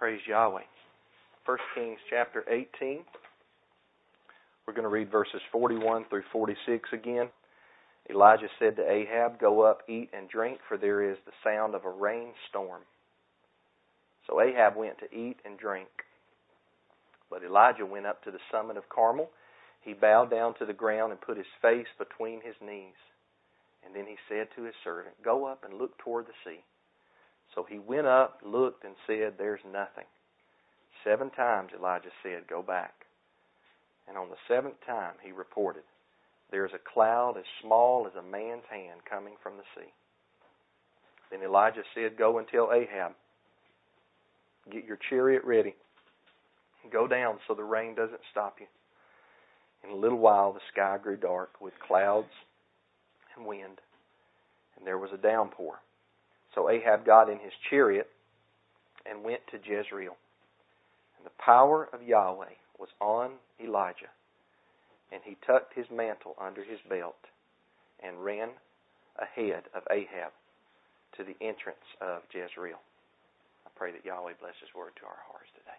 Praise Yahweh. 1 Kings chapter 18. We're going to read verses 41 through 46 again. Elijah said to Ahab, Go up, eat, and drink, for there is the sound of a rainstorm. So Ahab went to eat and drink. But Elijah went up to the summit of Carmel. He bowed down to the ground and put his face between his knees. And then he said to his servant, Go up and look toward the sea. So he went up, looked, and said, There's nothing. Seven times Elijah said, Go back. And on the seventh time he reported, There is a cloud as small as a man's hand coming from the sea. Then Elijah said, Go and tell Ahab, Get your chariot ready. Go down so the rain doesn't stop you. In a little while the sky grew dark with clouds and wind, and there was a downpour. So Ahab got in his chariot and went to Jezreel. And the power of Yahweh was on Elijah, and he tucked his mantle under his belt and ran ahead of Ahab to the entrance of Jezreel. I pray that Yahweh bless his word to our hearts today.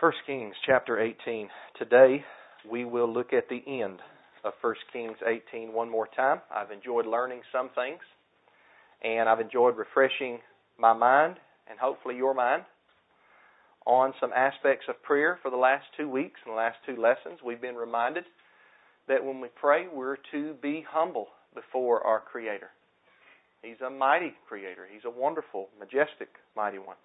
1 Kings chapter 18. Today we will look at the end of 1 Kings 18 one more time. I've enjoyed learning some things and I've enjoyed refreshing my mind and hopefully your mind on some aspects of prayer for the last two weeks and the last two lessons. We've been reminded that when we pray, we're to be humble before our Creator. He's a mighty Creator, He's a wonderful, majestic, mighty one.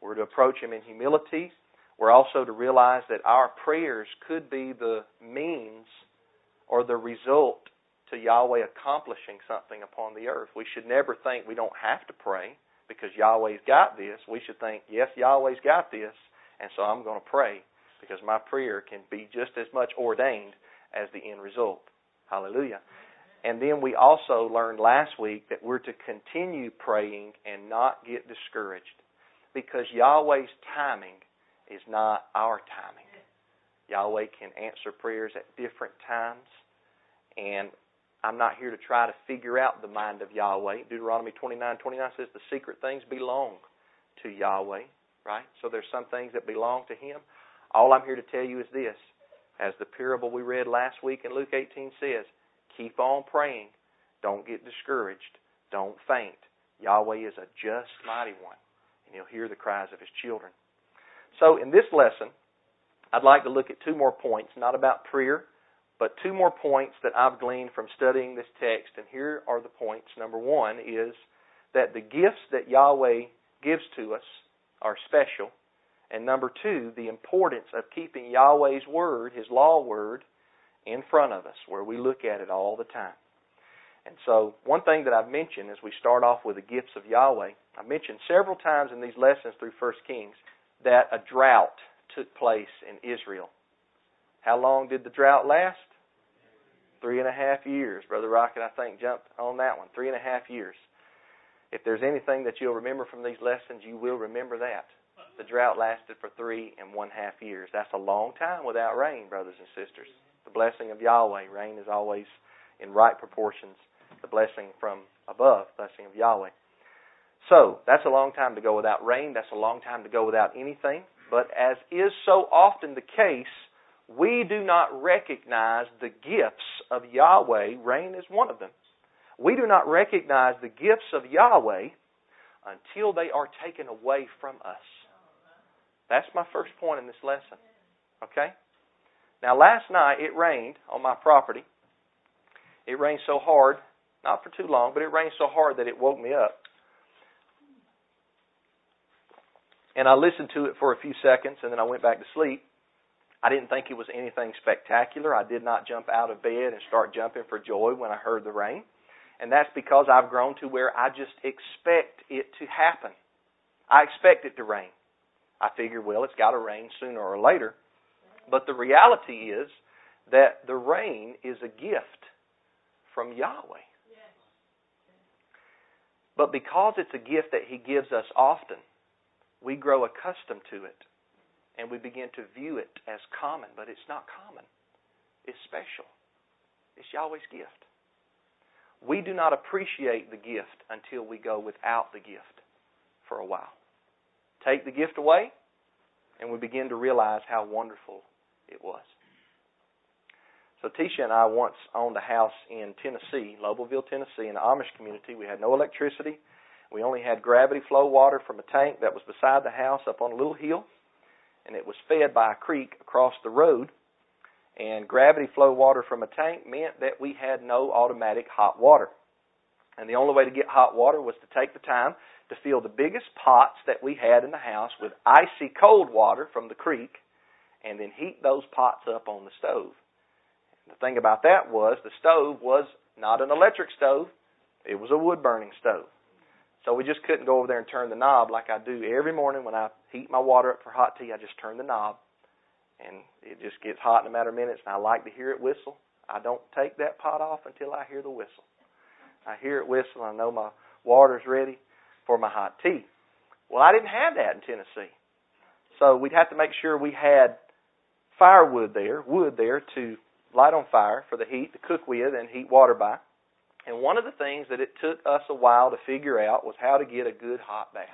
We're to approach Him in humility. We're also to realize that our prayers could be the means or the result to Yahweh accomplishing something upon the earth. We should never think we don't have to pray because Yahweh's got this. We should think, yes, Yahweh's got this, and so I'm going to pray because my prayer can be just as much ordained as the end result. Hallelujah. And then we also learned last week that we're to continue praying and not get discouraged because Yahweh's timing is not our timing. Yahweh can answer prayers at different times, and I'm not here to try to figure out the mind of Yahweh. Deuteronomy 29 29 says the secret things belong to Yahweh, right? So there's some things that belong to Him. All I'm here to tell you is this. As the parable we read last week in Luke 18 says, keep on praying. Don't get discouraged. Don't faint. Yahweh is a just, mighty one, and He'll hear the cries of His children. So in this lesson, I'd like to look at two more points, not about prayer, but two more points that I've gleaned from studying this text, and here are the points. Number one is that the gifts that Yahweh gives to us are special. And number two, the importance of keeping Yahweh's word, his law word, in front of us, where we look at it all the time. And so, one thing that I've mentioned as we start off with the gifts of Yahweh, I mentioned several times in these lessons through 1 Kings that a drought took place in Israel. How long did the drought last? Three and a half years. Brother Rocket, I think, jumped on that one. Three and a half years. If there's anything that you'll remember from these lessons, you will remember that. The drought lasted for three and one half years. That's a long time without rain, brothers and sisters. The blessing of Yahweh. Rain is always in right proportions. The blessing from above, blessing of Yahweh. So, that's a long time to go without rain. That's a long time to go without anything. But as is so often the case, we do not recognize the gifts of Yahweh. Rain is one of them. We do not recognize the gifts of Yahweh until they are taken away from us. That's my first point in this lesson. Okay? Now, last night it rained on my property. It rained so hard, not for too long, but it rained so hard that it woke me up. And I listened to it for a few seconds and then I went back to sleep. I didn't think it was anything spectacular. I did not jump out of bed and start jumping for joy when I heard the rain. And that's because I've grown to where I just expect it to happen. I expect it to rain. I figure, well, it's got to rain sooner or later. But the reality is that the rain is a gift from Yahweh. But because it's a gift that He gives us often, we grow accustomed to it and we begin to view it as common, but it's not common. It's special. It's Yahweh's gift. We do not appreciate the gift until we go without the gift for a while. take the gift away, and we begin to realize how wonderful it was. So Tisha and I once owned a house in Tennessee, Lobelville, Tennessee, in the Amish community. We had no electricity. We only had gravity flow water from a tank that was beside the house up on a little hill, and it was fed by a creek across the road. And gravity flow water from a tank meant that we had no automatic hot water. And the only way to get hot water was to take the time to fill the biggest pots that we had in the house with icy cold water from the creek and then heat those pots up on the stove. The thing about that was the stove was not an electric stove, it was a wood burning stove. So we just couldn't go over there and turn the knob like I do every morning when I heat my water up for hot tea. I just turn the knob and it just gets hot in a matter of minutes and I like to hear it whistle. I don't take that pot off until I hear the whistle. I hear it whistle, I know my water's ready for my hot tea. Well, I didn't have that in Tennessee. So we'd have to make sure we had firewood there, wood there to light on fire for the heat to cook with and heat water by. And one of the things that it took us a while to figure out was how to get a good hot bath.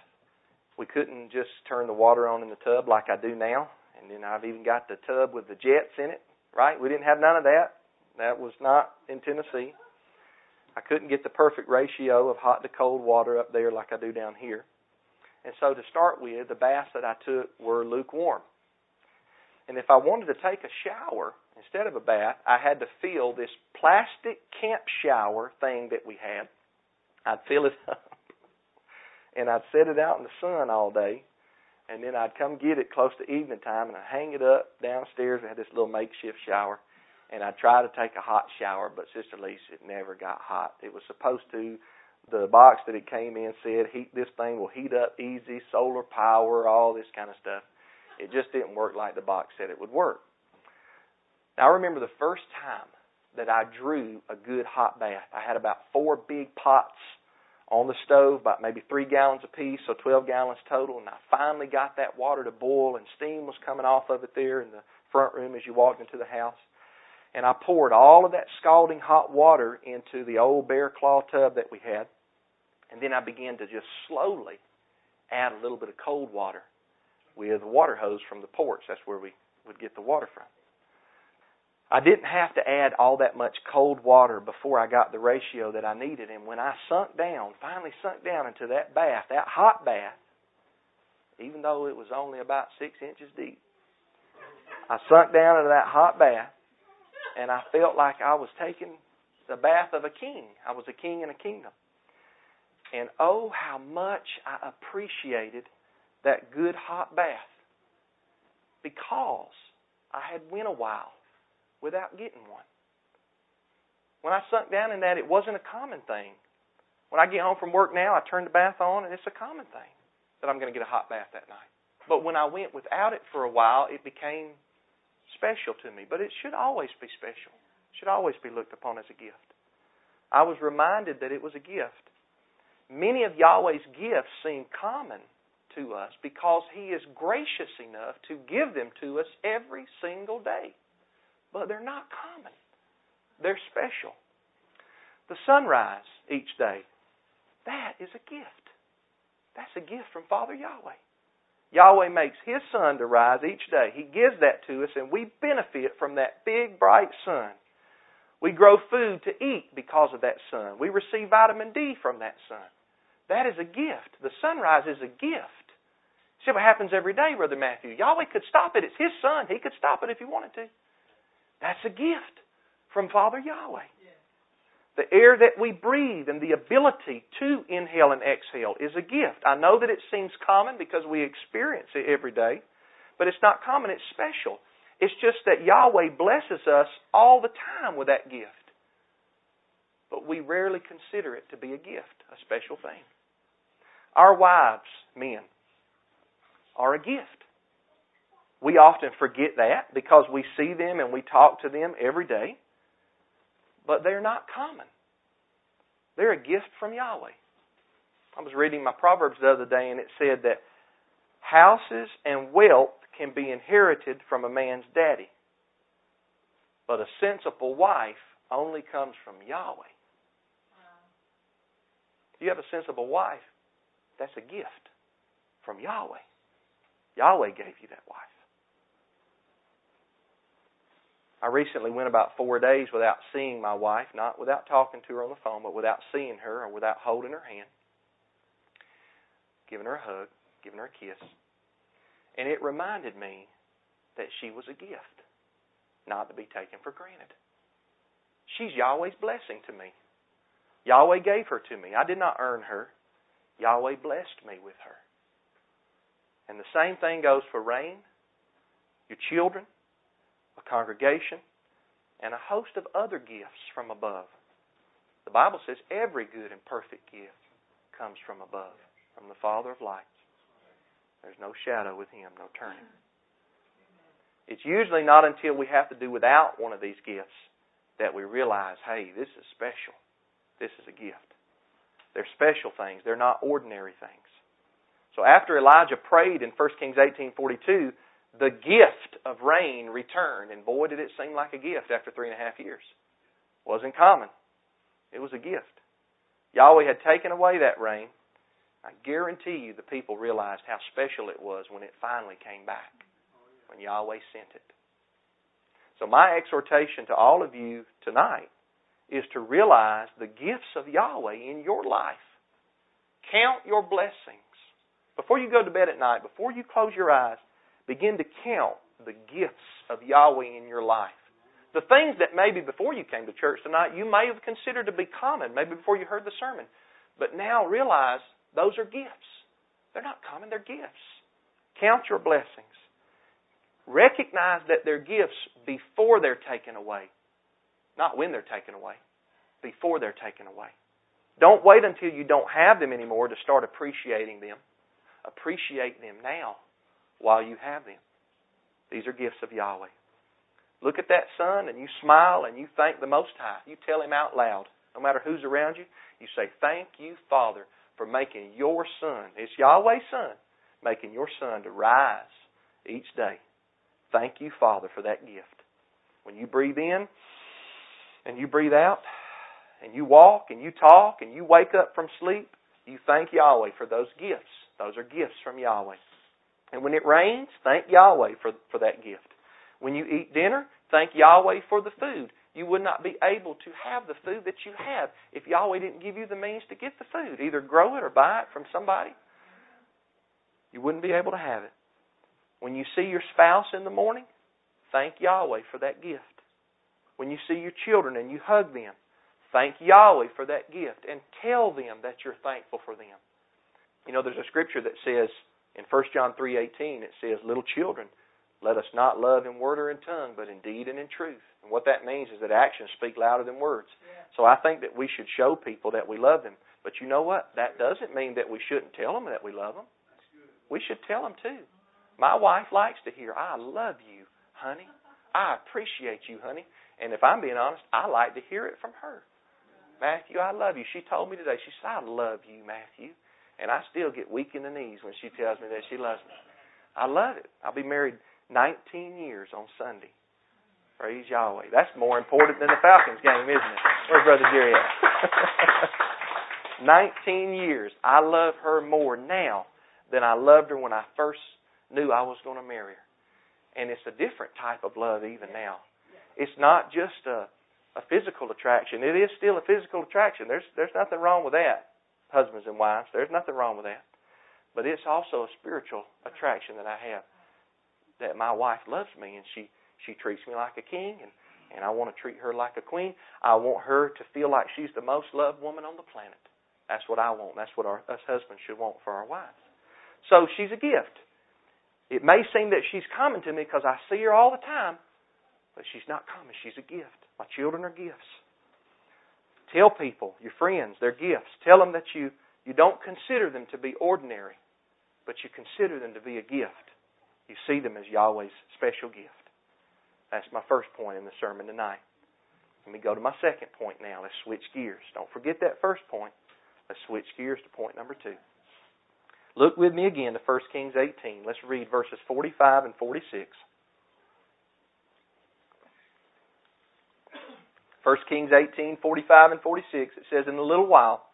We couldn't just turn the water on in the tub like I do now. And then I've even got the tub with the jets in it, right? We didn't have none of that. That was not in Tennessee. I couldn't get the perfect ratio of hot to cold water up there like I do down here. And so to start with, the baths that I took were lukewarm. And if I wanted to take a shower instead of a bath, I had to fill this plastic camp shower thing that we had. I'd fill it up and I'd set it out in the sun all day. And then I'd come get it close to evening time and I'd hang it up downstairs. We had this little makeshift shower. And I'd try to take a hot shower, but Sister Lisa, it never got hot. It was supposed to. The box that it came in said, "Heat this thing will heat up easy, solar power, all this kind of stuff." It just didn't work like the box said it would work. Now, I remember the first time that I drew a good hot bath. I had about four big pots on the stove, about maybe three gallons apiece, so 12 gallons total. And I finally got that water to boil, and steam was coming off of it there in the front room as you walked into the house. And I poured all of that scalding hot water into the old bear claw tub that we had. And then I began to just slowly add a little bit of cold water with water hose from the porch. That's where we would get the water from. I didn't have to add all that much cold water before I got the ratio that I needed. And when I sunk down, finally sunk down into that bath, that hot bath, even though it was only about six inches deep, I sunk down into that hot bath and I felt like I was taking the bath of a king. I was a king in a kingdom. And oh, how much I appreciated that good hot bath because I had went a while without getting one. When I sunk down in that, it wasn't a common thing. When I get home from work now, I turn the bath on, and it's a common thing that I'm going to get a hot bath that night. But when I went without it for a while, it became special to me. But it should always be special. It should always be looked upon as a gift. I was reminded that it was a gift. Many of Yahweh's gifts seem common to us because He is gracious enough to give them to us every single day. But they're not common, they're special. The sunrise each day, that is a gift. That's a gift from Father Yahweh. Yahweh makes His sun to rise each day. He gives that to us, and we benefit from that big, bright sun. We grow food to eat because of that sun. We receive vitamin D from that sun. That is a gift. The sunrise is a gift. See what happens every day, Brother Matthew. Yahweh could stop it. It's His sun. He could stop it if He wanted to. That's a gift from Father Yahweh. The air that we breathe and the ability to inhale and exhale is a gift. I know that it seems common because we experience it every day, but it's not common, it's special. It's just that Yahweh blesses us all the time with that gift. But we rarely consider it to be a gift, a special thing. Our wives, men, are a gift. We often forget that because we see them and we talk to them every day. But they're not common. They're a gift from Yahweh. I was reading my Proverbs the other day and it said that houses and wealth can be inherited from a man's daddy. But a sensible wife only comes from Yahweh. If you have a sensible wife, that's a gift from Yahweh. Yahweh gave you that wife. I recently went about four days without seeing my wife, not without talking to her on the phone, but without seeing her or without holding her hand, giving her a hug, giving her a kiss. And it reminded me that she was a gift, not to be taken for granted. She's Yahweh's blessing to me. Yahweh gave her to me. I did not earn her. Yahweh blessed me with her. And the same thing goes for Rain, your children, a congregation, and a host of other gifts from above. The Bible says every good and perfect gift comes from above, from the Father of lights. There's no shadow with Him, no turning. It's usually not until we have to do without one of these gifts that we realize, hey, this is special. This is a gift. They're special things. They're not ordinary things. So after Elijah prayed in 1 Kings 18:42, the gift of rain returned, and boy, did it seem like a gift after three and a half years. Wasn't common. It was a gift. Yahweh had taken away that rain. I guarantee you the people realized how special it was when it finally came back, when Yahweh sent it. So my exhortation to all of you tonight is to realize the gifts of Yahweh in your life. Count your blessings. Before you go to bed at night, before you close your eyes, begin to count the gifts of Yahweh in your life. The things that maybe before you came to church tonight you may have considered to be common, maybe before you heard the sermon. But now realize those are gifts. They're not common, they're gifts. Count your blessings. Recognize that they're gifts before they're taken away. Not when they're taken away, before they're taken away. Don't wait until you don't have them anymore to start appreciating them. Appreciate them now while you have them. These are gifts of Yahweh. Look at that sun and you smile and you thank the Most High. You tell Him out loud, no matter who's around you. You say, Thank you, Father, for making your sun, it's Yahweh's sun, making your sun to rise each day. Thank you, Father, for that gift. When you breathe in, and you breathe out and you walk and you talk and you wake up from sleep, you thank Yahweh for those gifts. Those are gifts from Yahweh. And when it rains, thank Yahweh for, for that gift. When you eat dinner, thank Yahweh for the food. You would not be able to have the food that you have if Yahweh didn't give you the means to get the food. Either grow it or buy it from somebody. You wouldn't be able to have it. When you see your spouse in the morning, thank Yahweh for that gift. When you see your children and you hug them, thank Yahweh for that gift and tell them that you're thankful for them. You know, there's a scripture that says in 1 John 3:18 it says, "Little children, let us not love in word or in tongue, but in deed and in truth." And what that means is that actions speak louder than words. Yeah. So I think that we should show people that we love them. But you know what? That doesn't mean that we shouldn't tell them that we love them. We should tell them too. My wife likes to hear, "I love you, honey. I appreciate you, honey." And if I'm being honest, I like to hear it from her. Matthew, I love you. She told me today, she said, I love you, Matthew. And I still get weak in the knees when she tells me that she loves me. I love it. I'll be married 19 years on Sunday. Praise Yahweh. That's more important than the Falcons game, isn't it? Where's Brother Jerry at? 19 years. I love her more now than I loved her when I first knew I was going to marry her. And it's a different type of love even now. It's not just a, a physical attraction. It is still a physical attraction. There's there's nothing wrong with that, husbands and wives. There's nothing wrong with that. But it's also a spiritual attraction that I have. That my wife loves me and she she treats me like a king and and I want to treat her like a queen. I want her to feel like she's the most loved woman on the planet. That's what I want. That's what our, us husbands should want for our wives. So she's a gift. It may seem that she's coming to me because I see her all the time, but she's not common. She's a gift. My children are gifts. Tell people, your friends, they're gifts. Tell them that you, you don't consider them to be ordinary, but you consider them to be a gift. You see them as Yahweh's special gift. That's my first point in the sermon tonight. Let me go to my second point now. Let's switch gears. Don't forget that first point. Let's switch gears to point number two. Look with me again to 1 Kings 18. Let's read verses 45 and 46. 1 Kings 18, 45 and 46, it says, In a little while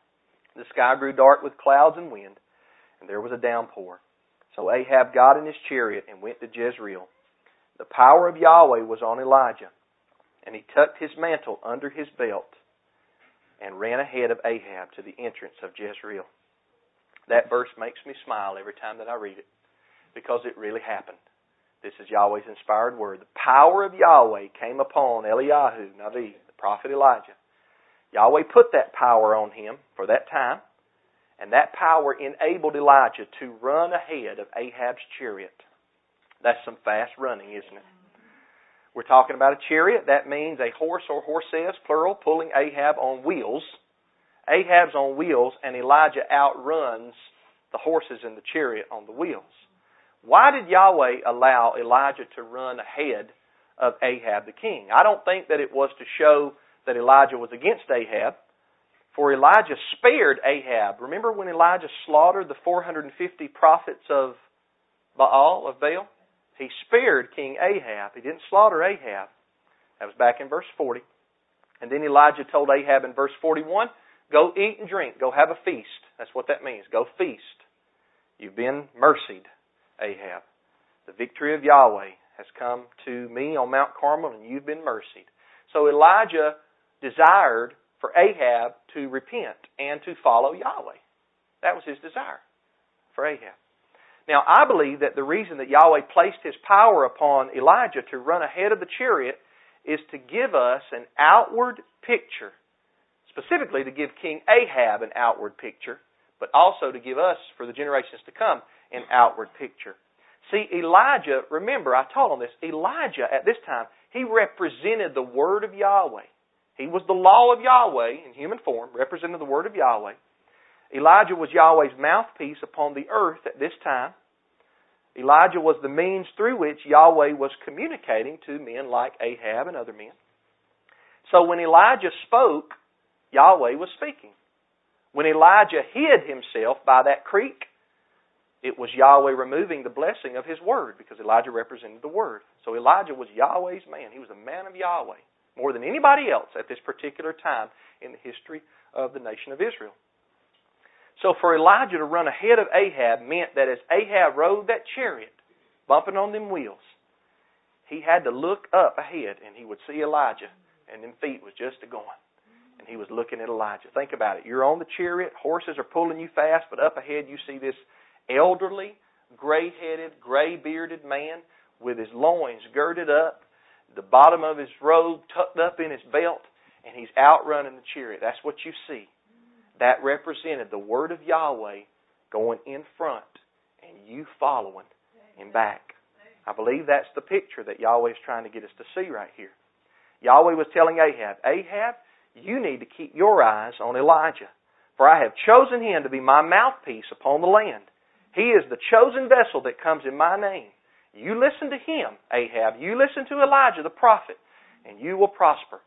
the sky grew dark with clouds and wind, and there was a downpour. So Ahab got in his chariot and went to Jezreel. The power of Yahweh was on Elijah, and he tucked his mantle under his belt and ran ahead of Ahab to the entrance of Jezreel. That verse makes me smile every time that I read it because it really happened. This is Yahweh's inspired word. The power of Yahweh came upon Eliyahu, Navi, prophet Elijah. Yahweh put that power on him for that time, and that power enabled Elijah to run ahead of Ahab's chariot. That's some fast running, isn't it? We're talking about a chariot. That means a horse or horses, plural, pulling Ahab on wheels. Ahab's on wheels, and Elijah outruns the horses in the chariot on the wheels. Why did Yahweh allow Elijah to run ahead of Ahab the king? I don't think that it was to show that Elijah was against Ahab, for Elijah spared Ahab. Remember when Elijah slaughtered the 450 prophets of Baal, of Baal? He spared King Ahab. He didn't slaughter Ahab. That was back in verse 40. And then Elijah told Ahab in verse 41, Go eat and drink. Go have a feast. That's what that means. Go feast. You've been mercied. Ahab. The victory of Yahweh has come to me on Mount Carmel, and you've been mercied. So Elijah desired for Ahab to repent and to follow Yahweh. That was his desire for Ahab. Now, I believe that the reason that Yahweh placed his power upon Elijah to run ahead of the chariot is to give us an outward picture, specifically to give King Ahab an outward picture, but also to give us, for the generations to come, an outward picture. See, Elijah, remember, I taught on this, Elijah at this time, he represented the Word of Yahweh. He was the law of Yahweh in human form, represented the Word of Yahweh. Elijah was Yahweh's mouthpiece upon the earth at this time. Elijah was the means through which Yahweh was communicating to men like Ahab and other men. So when Elijah spoke, Yahweh was speaking. When Elijah hid himself by that creek, it was Yahweh removing the blessing of his word because Elijah represented the word. So Elijah was Yahweh's man. He was a man of Yahweh more than anybody else at this particular time in the history of the nation of Israel. So for Elijah to run ahead of Ahab meant that as Ahab rode that chariot, bumping on them wheels, he had to look up ahead and he would see Elijah and them feet was just a going. And he was looking at Elijah. Think about it. You're on the chariot, horses are pulling you fast, but up ahead you see this elderly, gray headed, gray bearded man with his loins girded up, the bottom of his robe tucked up in his belt, and he's outrunning the chariot. That's what you see. That represented the word of Yahweh going in front and you following in back. I believe that's the picture that Yahweh is trying to get us to see right here. Yahweh was telling Ahab, Ahab, you need to keep your eyes on Elijah, for I have chosen him to be my mouthpiece upon the land. He is the chosen vessel that comes in my name. You listen to him, Ahab. You listen to Elijah the prophet, and you will prosper.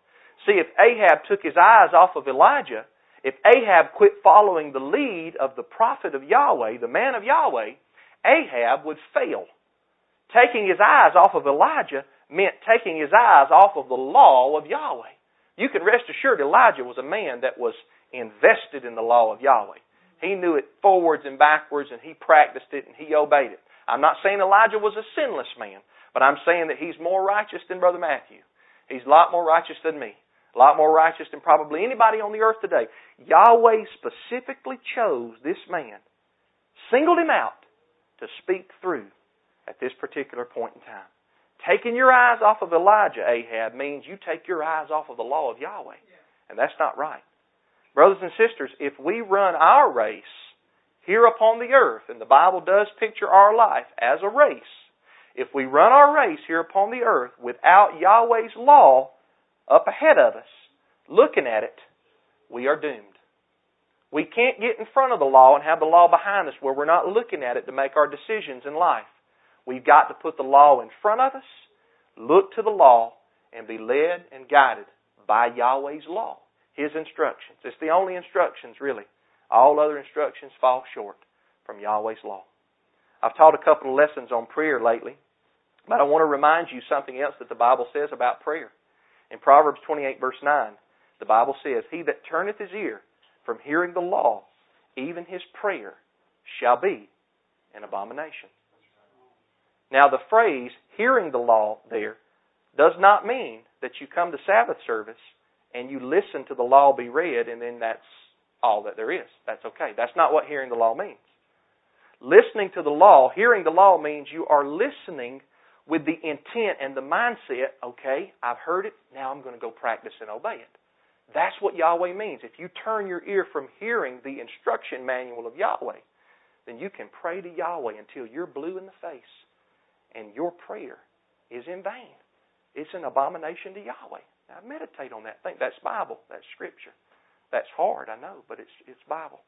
See, if Ahab took his eyes off of Elijah, if Ahab quit following the lead of the prophet of Yahweh, the man of Yahweh, Ahab would fail. Taking his eyes off of Elijah meant taking his eyes off of the law of Yahweh. You can rest assured Elijah was a man that was invested in the law of Yahweh. He knew it forwards and backwards, and he practiced it and he obeyed it. I'm not saying Elijah was a sinless man, but I'm saying that he's more righteous than Brother Matthew. He's a lot more righteous than me. A lot more righteous than probably anybody on the earth today. Yahweh specifically chose this man, singled him out to speak through at this particular point in time. Taking your eyes off of Elijah, Ahab, means you take your eyes off of the law of Yahweh. And that's not right. Brothers and sisters, if we run our race here upon the earth, and the Bible does picture our life as a race, if we run our race here upon the earth without Yahweh's law up ahead of us, looking at it, we are doomed. We can't get in front of the law and have the law behind us where we're not looking at it to make our decisions in life. We've got to put the law in front of us, look to the law, and be led and guided by Yahweh's law his instructions. It's the only instructions, really. All other instructions fall short from Yahweh's law. I've taught a couple of lessons on prayer lately, but I want to remind you something else that the Bible says about prayer. In Proverbs 28, verse 9, the Bible says, He that turneth his ear from hearing the law, even his prayer shall be an abomination. Now, the phrase hearing the law there does not mean that you come to Sabbath service and you listen to the law be read and then that's all that there is. That's okay. That's not what hearing the law means. Listening to the law, hearing the law means you are listening with the intent and the mindset, okay, I've heard it, now I'm going to go practice and obey it. That's what Yahweh means. If you turn your ear from hearing the instruction manual of Yahweh, then you can pray to Yahweh until you're blue in the face and your prayer is in vain. It's an abomination to Yahweh. Now meditate on that. Think that's Bible, that's Scripture. That's hard, I know, but it's it's Bible.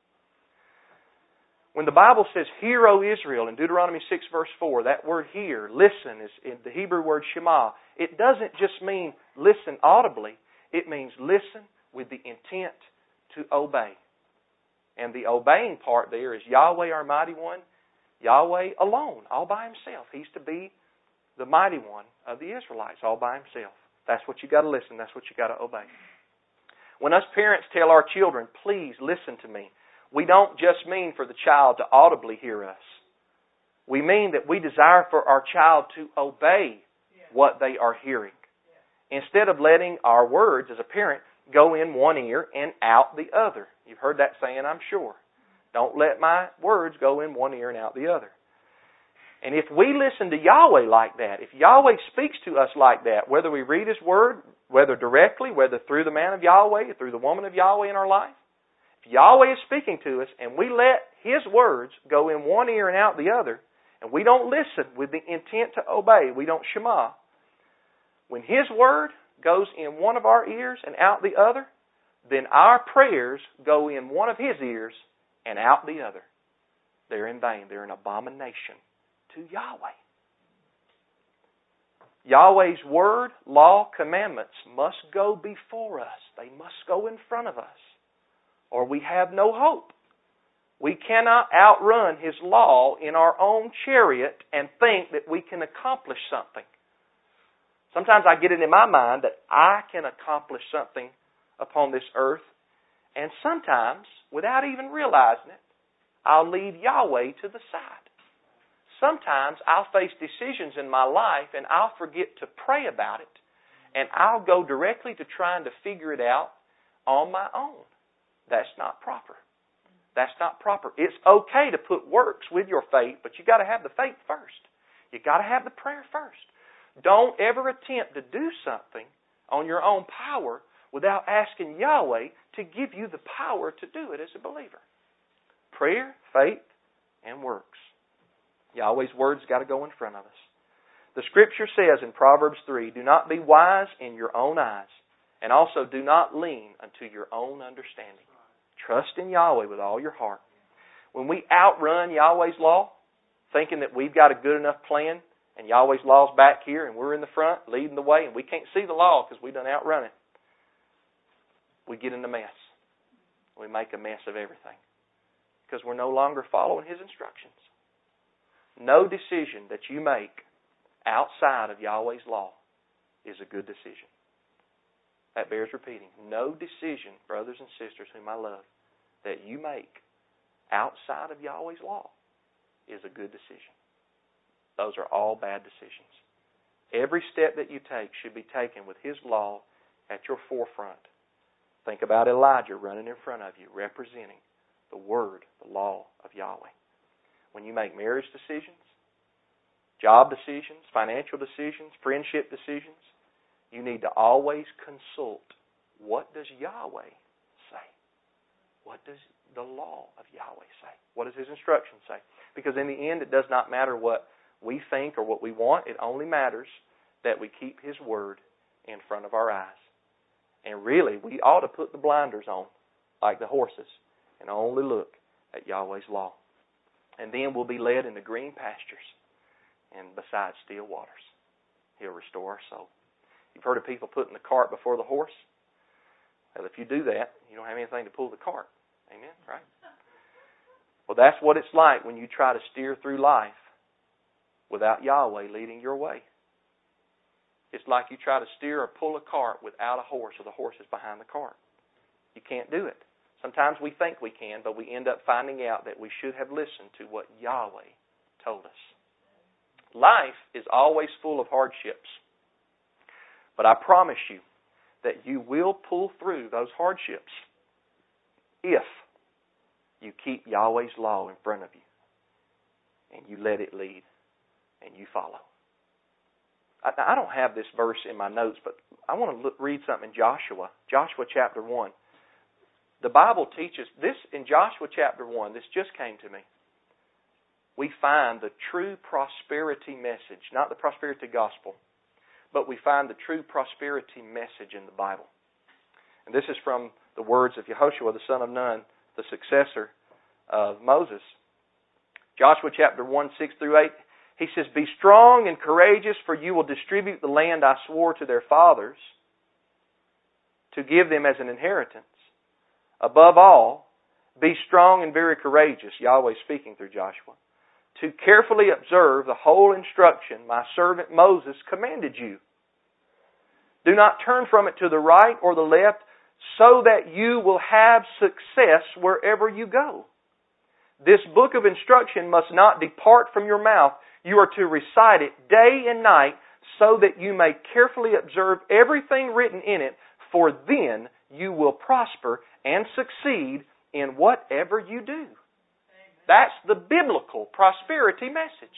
When the Bible says, Hear, O Israel, in Deuteronomy 6, verse 4, that word hear, listen, is in the Hebrew word shema. It doesn't just mean listen audibly, it means listen with the intent to obey. And the obeying part there is Yahweh, our mighty one, Yahweh alone, all by himself. He's to be the mighty one of the Israelites, all by himself. That's what you got to listen, that's what you got to obey. When us parents tell our children, please listen to me, we don't just mean for the child to audibly hear us. We mean that we desire for our child to obey what they are hearing. Instead of letting our words as a parent go in one ear and out the other. You've heard that saying, I'm sure. Don't let my words go in one ear and out the other. And if we listen to Yahweh like that, if Yahweh speaks to us like that, whether we read His Word, whether directly, whether through the man of Yahweh, through the woman of Yahweh in our life, if Yahweh is speaking to us and we let His words go in one ear and out the other, and we don't listen with the intent to obey, we don't shema, when His Word goes in one of our ears and out the other, then our prayers go in one of His ears and out the other. They're in vain. They're an abomination to Yahweh. Yahweh's word, law, commandments must go before us. They must go in front of us or we have no hope. We cannot outrun His law in our own chariot and think that we can accomplish something. Sometimes I get it in my mind that I can accomplish something upon this earth, and sometimes, without even realizing it, I'll leave Yahweh to the side. Sometimes I'll face decisions in my life and I'll forget to pray about it, and I'll go directly to trying to figure it out on my own. That's not proper. That's not proper. It's okay to put works with your faith, but you got to have the faith first. You got to have the prayer first. Don't ever attempt to do something on your own power without asking Yahweh to give you the power to do it as a believer. Prayer, faith, and works. Yahweh's words got to go in front of us. The scripture says in Proverbs 3 Do not be wise in your own eyes, and also do not lean unto your own understanding. Trust in Yahweh with all your heart. When we outrun Yahweh's law, thinking that we've got a good enough plan, and Yahweh's law's back here, and we're in the front leading the way, and we can't see the law because we've done outrun it, we get in a mess. We make a mess of everything because we're no longer following His instructions. No decision that you make outside of Yahweh's law is a good decision. That bears repeating. No decision, brothers and sisters whom I love, that you make outside of Yahweh's law is a good decision. Those are all bad decisions. Every step that you take should be taken with His law at your forefront. Think about Elijah running in front of you, representing the Word, the law of Yahweh. When you make marriage decisions, job decisions, financial decisions, friendship decisions, you need to always consult what does Yahweh say? What does the law of Yahweh say? What does His instruction say? Because in the end, it does not matter what we think or what we want. It only matters that we keep His Word in front of our eyes. And really, we ought to put the blinders on, like the horses, and only look at Yahweh's law. And then we'll be led into green pastures and beside still waters. He'll restore our soul. You've heard of people putting the cart before the horse. Well, if you do that, you don't have anything to pull the cart. Amen? Right? Well, that's what it's like when you try to steer through life without Yahweh leading your way. It's like you try to steer or pull a cart without a horse, or the horse is behind the cart. You can't do it. Sometimes we think we can, but we end up finding out that we should have listened to what Yahweh told us. Life is always full of hardships. But I promise you that you will pull through those hardships if you keep Yahweh's law in front of you and you let it lead and you follow. I, don't have this verse in my notes, but I want to look, read something in Joshua, Joshua chapter 1. The Bible teaches this in Joshua chapter 1, this just came to me. We find the true prosperity message, not the prosperity gospel, but we find the true prosperity message in the Bible. And this is from the words of Yehoshua, the son of Nun, the successor of Moses. Joshua chapter 1, 6 through 8. He says, Be strong and courageous, for you will distribute the land I swore to their fathers to give them as an inheritance. Above all, be strong and very courageous, Yahweh speaking through Joshua, to carefully observe the whole instruction my servant Moses commanded you. Do not turn from it to the right or the left, so that you will have success wherever you go. This book of instruction must not depart from your mouth. You are to recite it day and night so that you may carefully observe everything written in it, for then you will prosper and succeed in whatever you do. That's the biblical prosperity message.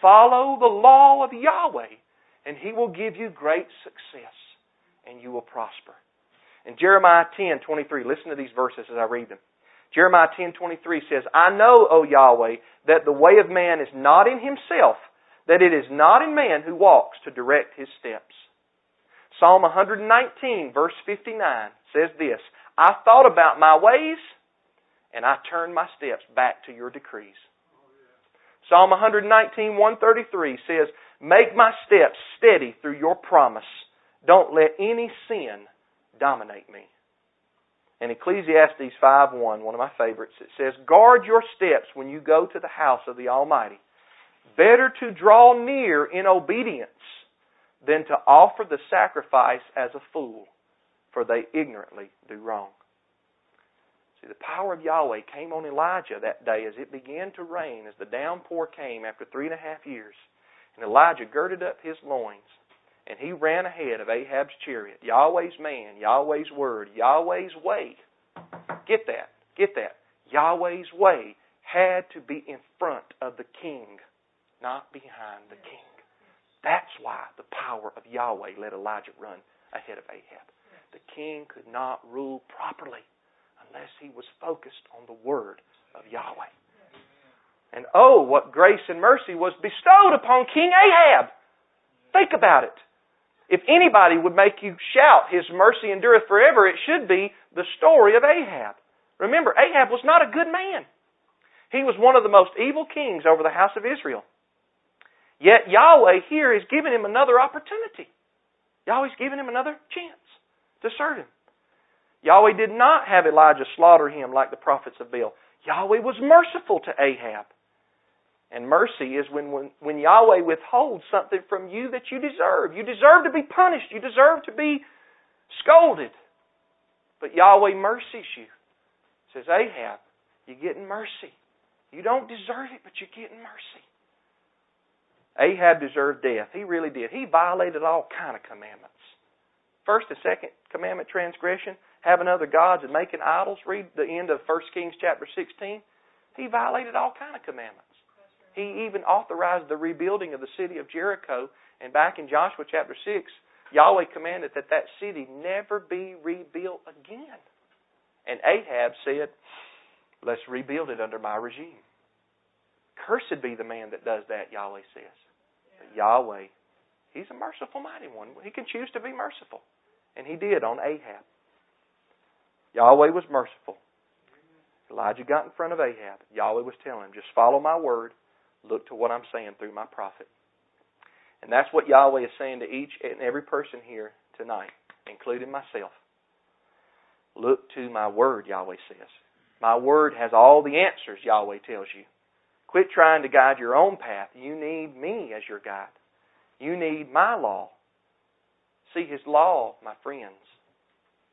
Follow the law of Yahweh, and He will give you great success, and you will prosper. In Jeremiah 10, 23, listen to these verses as I read them. Jeremiah 10:23 says, "I know, O Yahweh, that the way of man is not in himself, that it is not in man who walks to direct his steps." Psalm 119 verse 59 says this, "I thought about my ways, and I turned my steps back to your decrees." Psalm 119 133 says, "Make my steps steady through your promise. Don't let any sin dominate me." In Ecclesiastes 5.1, one of my favorites, it says, Guard your steps when you go to the house of the Almighty. Better to draw near in obedience than to offer the sacrifice as a fool, for they ignorantly do wrong. See, the power of Yahweh came on Elijah that day as it began to rain, as the downpour came after three and a half years. And Elijah girded up his loins and he ran ahead of Ahab's chariot. Yahweh's man, Yahweh's word, Yahweh's way. Get that. Get that. Yahweh's way had to be in front of the king, not behind the king. That's why the power of Yahweh let Elijah run ahead of Ahab. The king could not rule properly unless he was focused on the word of Yahweh. And oh, what grace and mercy was bestowed upon King Ahab. Think about it. If anybody would make you shout, His mercy endureth forever, it should be the story of Ahab. Remember, Ahab was not a good man. He was one of the most evil kings over the house of Israel. Yet Yahweh here is giving him another opportunity. Yahweh's giving him another chance to serve him. Yahweh did not have Elijah slaughter him like the prophets of Baal. Yahweh was merciful to Ahab. And mercy is when, when, when Yahweh withholds something from you that you deserve. You deserve to be punished. You deserve to be scolded. But Yahweh mercies you. Says, Ahab, you're getting mercy. You don't deserve it, but you're getting mercy. Ahab deserved death. He really did. He violated all kind of commandments. First and second commandment transgression, having other gods and making idols. Read the end of 1 Kings chapter 16. He violated all kind of commandments. He even authorized the rebuilding of the city of Jericho. And back in Joshua chapter 6, Yahweh commanded that that city never be rebuilt again. And Ahab said, Let's rebuild it under my regime. Cursed be the man that does that, Yahweh says. But Yahweh, He's a merciful, mighty one. He can choose to be merciful. And He did on Ahab. Yahweh was merciful. Elijah got in front of Ahab. Yahweh was telling him, Just follow my word Look to what I'm saying through my prophet. And that's what Yahweh is saying to each and every person here tonight, including myself. Look to my word, Yahweh says. My word has all the answers, Yahweh tells you. Quit trying to guide your own path. You need me as your guide. You need my law. See, His law, my friends,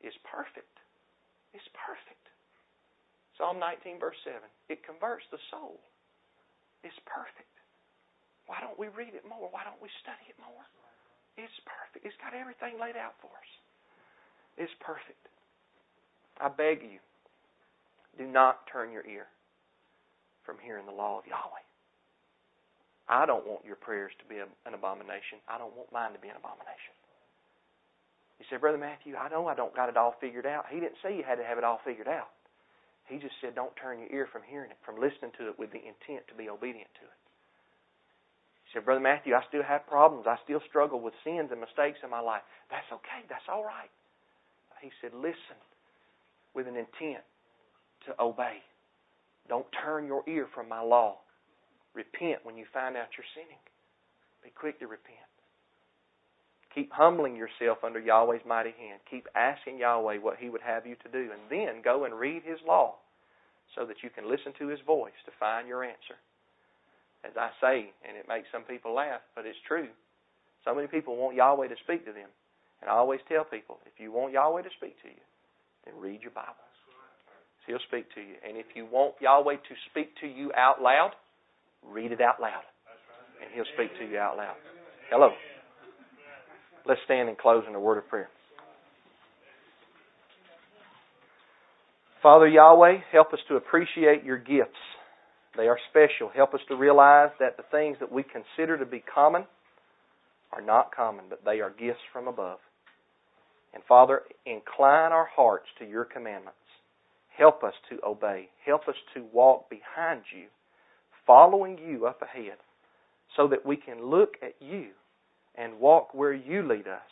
is perfect. It's perfect. Psalm 19, verse 7. It converts the soul It's perfect. Why don't we read it more? Why don't we study it more? It's perfect. It's got everything laid out for us. It's perfect. I beg you, do not turn your ear from hearing the law of Yahweh. I don't want your prayers to be an abomination. I don't want mine to be an abomination. You say, Brother Matthew, I know I don't got it all figured out. He didn't say you had to have it all figured out. He just said, don't turn your ear from hearing it, from listening to it with the intent to be obedient to it. He said, Brother Matthew, I still have problems. I still struggle with sins and mistakes in my life. That's okay. That's all right. He said, listen with an intent to obey. Don't turn your ear from my law. Repent when you find out you're sinning. Be quick to repent. Keep humbling yourself under Yahweh's mighty hand. Keep asking Yahweh what He would have you to do. And then go and read His law so that you can listen to His voice to find your answer. As I say, and it makes some people laugh, but it's true. So many people want Yahweh to speak to them. And I always tell people, if you want Yahweh to speak to you, then read your Bible. He'll speak to you. And if you want Yahweh to speak to you out loud, read it out loud. And He'll speak to you out loud. Hello. Let's stand and close in a word of prayer. Father Yahweh, help us to appreciate your gifts. They are special. Help us to realize that the things that we consider to be common are not common, but they are gifts from above. And Father, incline our hearts to your commandments. Help us to obey. Help us to walk behind you, following you up ahead, so that we can look at you and walk where you lead us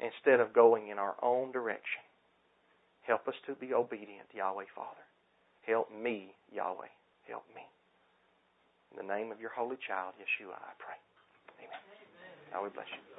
instead of going in our own direction. Help us to be obedient, Yahweh Father. Help me, Yahweh. Help me. In the name of your holy child, Yeshua, I pray. Amen. Now we bless you.